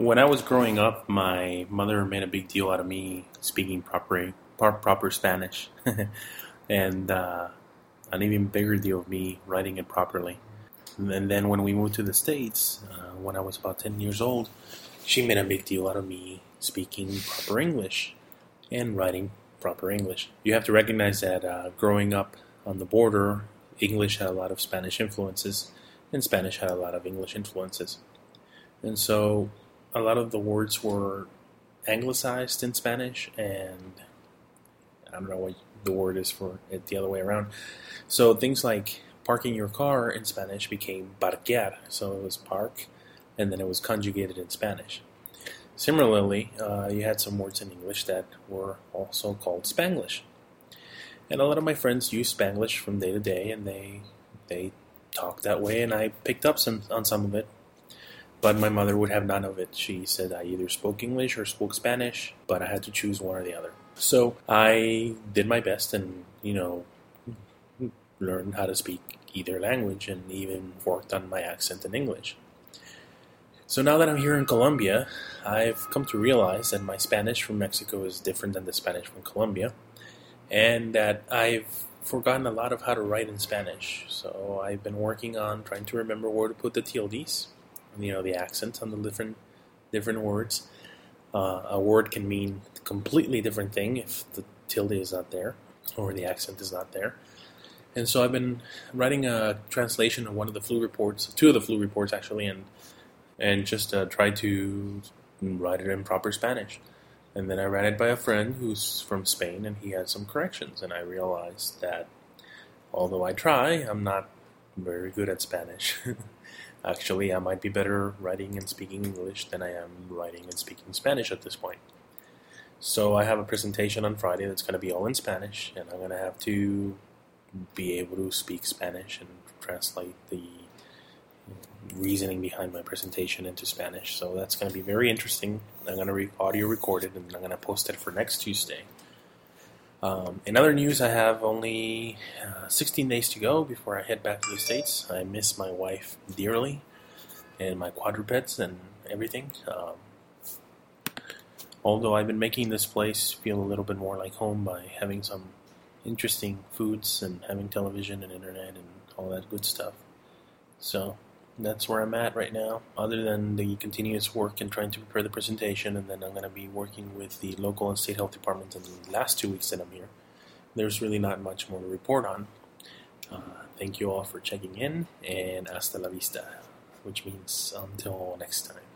When I was growing up, my mother made a big deal out of me speaking proper proper Spanish, and uh, an even bigger deal of me writing it properly. And then when we moved to the states, uh, when I was about ten years old, she made a big deal out of me speaking proper English and writing proper English. You have to recognize that uh, growing up on the border, English had a lot of Spanish influences, and Spanish had a lot of English influences. And so a lot of the words were anglicized in Spanish, and I don't know what the word is for it the other way around. So things like parking your car in Spanish became parquear, so it was park, and then it was conjugated in Spanish. Similarly, uh, you had some words in English that were also called Spanglish, and a lot of my friends use Spanglish from day to day, and they they talk that way, and I picked up some on some of it but my mother would have none of it. She said I either spoke English or spoke Spanish, but I had to choose one or the other. So I did my best and, you know, learned how to speak either language and even worked on my accent in English. So now that I'm here in Colombia, I've come to realize that my Spanish from Mexico is different than the Spanish from Colombia, and that I've forgotten a lot of how to write in Spanish. So I've been working on trying to remember where to put the tildes you know the accent on the different different words. Uh, a word can mean a completely different thing if the tilde is not there or the accent is not there. And so I've been writing a translation of one of the flu reports, two of the flu reports actually, and and just uh, try to write it in proper Spanish. And then I ran it by a friend who's from Spain, and he had some corrections. And I realized that although I try, I'm not very good at Spanish. Actually, I might be better writing and speaking English than I am writing and speaking Spanish at this point. So I have a presentation on Friday that's going to be all in Spanish, and I'm going to have to be able to speak Spanish and translate the reasoning behind my presentation into Spanish. So that's going to be very interesting. I'm going to re- audio record it, and I'm going to post it for next Tuesday. Um, in other news, I have only uh, 16 days to go before I head back to the States. I miss my wife dearly and my quadrupeds and everything. Um, although I've been making this place feel a little bit more like home by having some interesting foods and having television and internet and all that good stuff. So, that's where I'm at right now, other than the continuous work and trying to prepare the presentation. And then I'm going to be working with the local and state health departments in the last two weeks that I'm here. There's really not much more to report on. Uh, thank you all for checking in, and hasta la vista, which means until next time.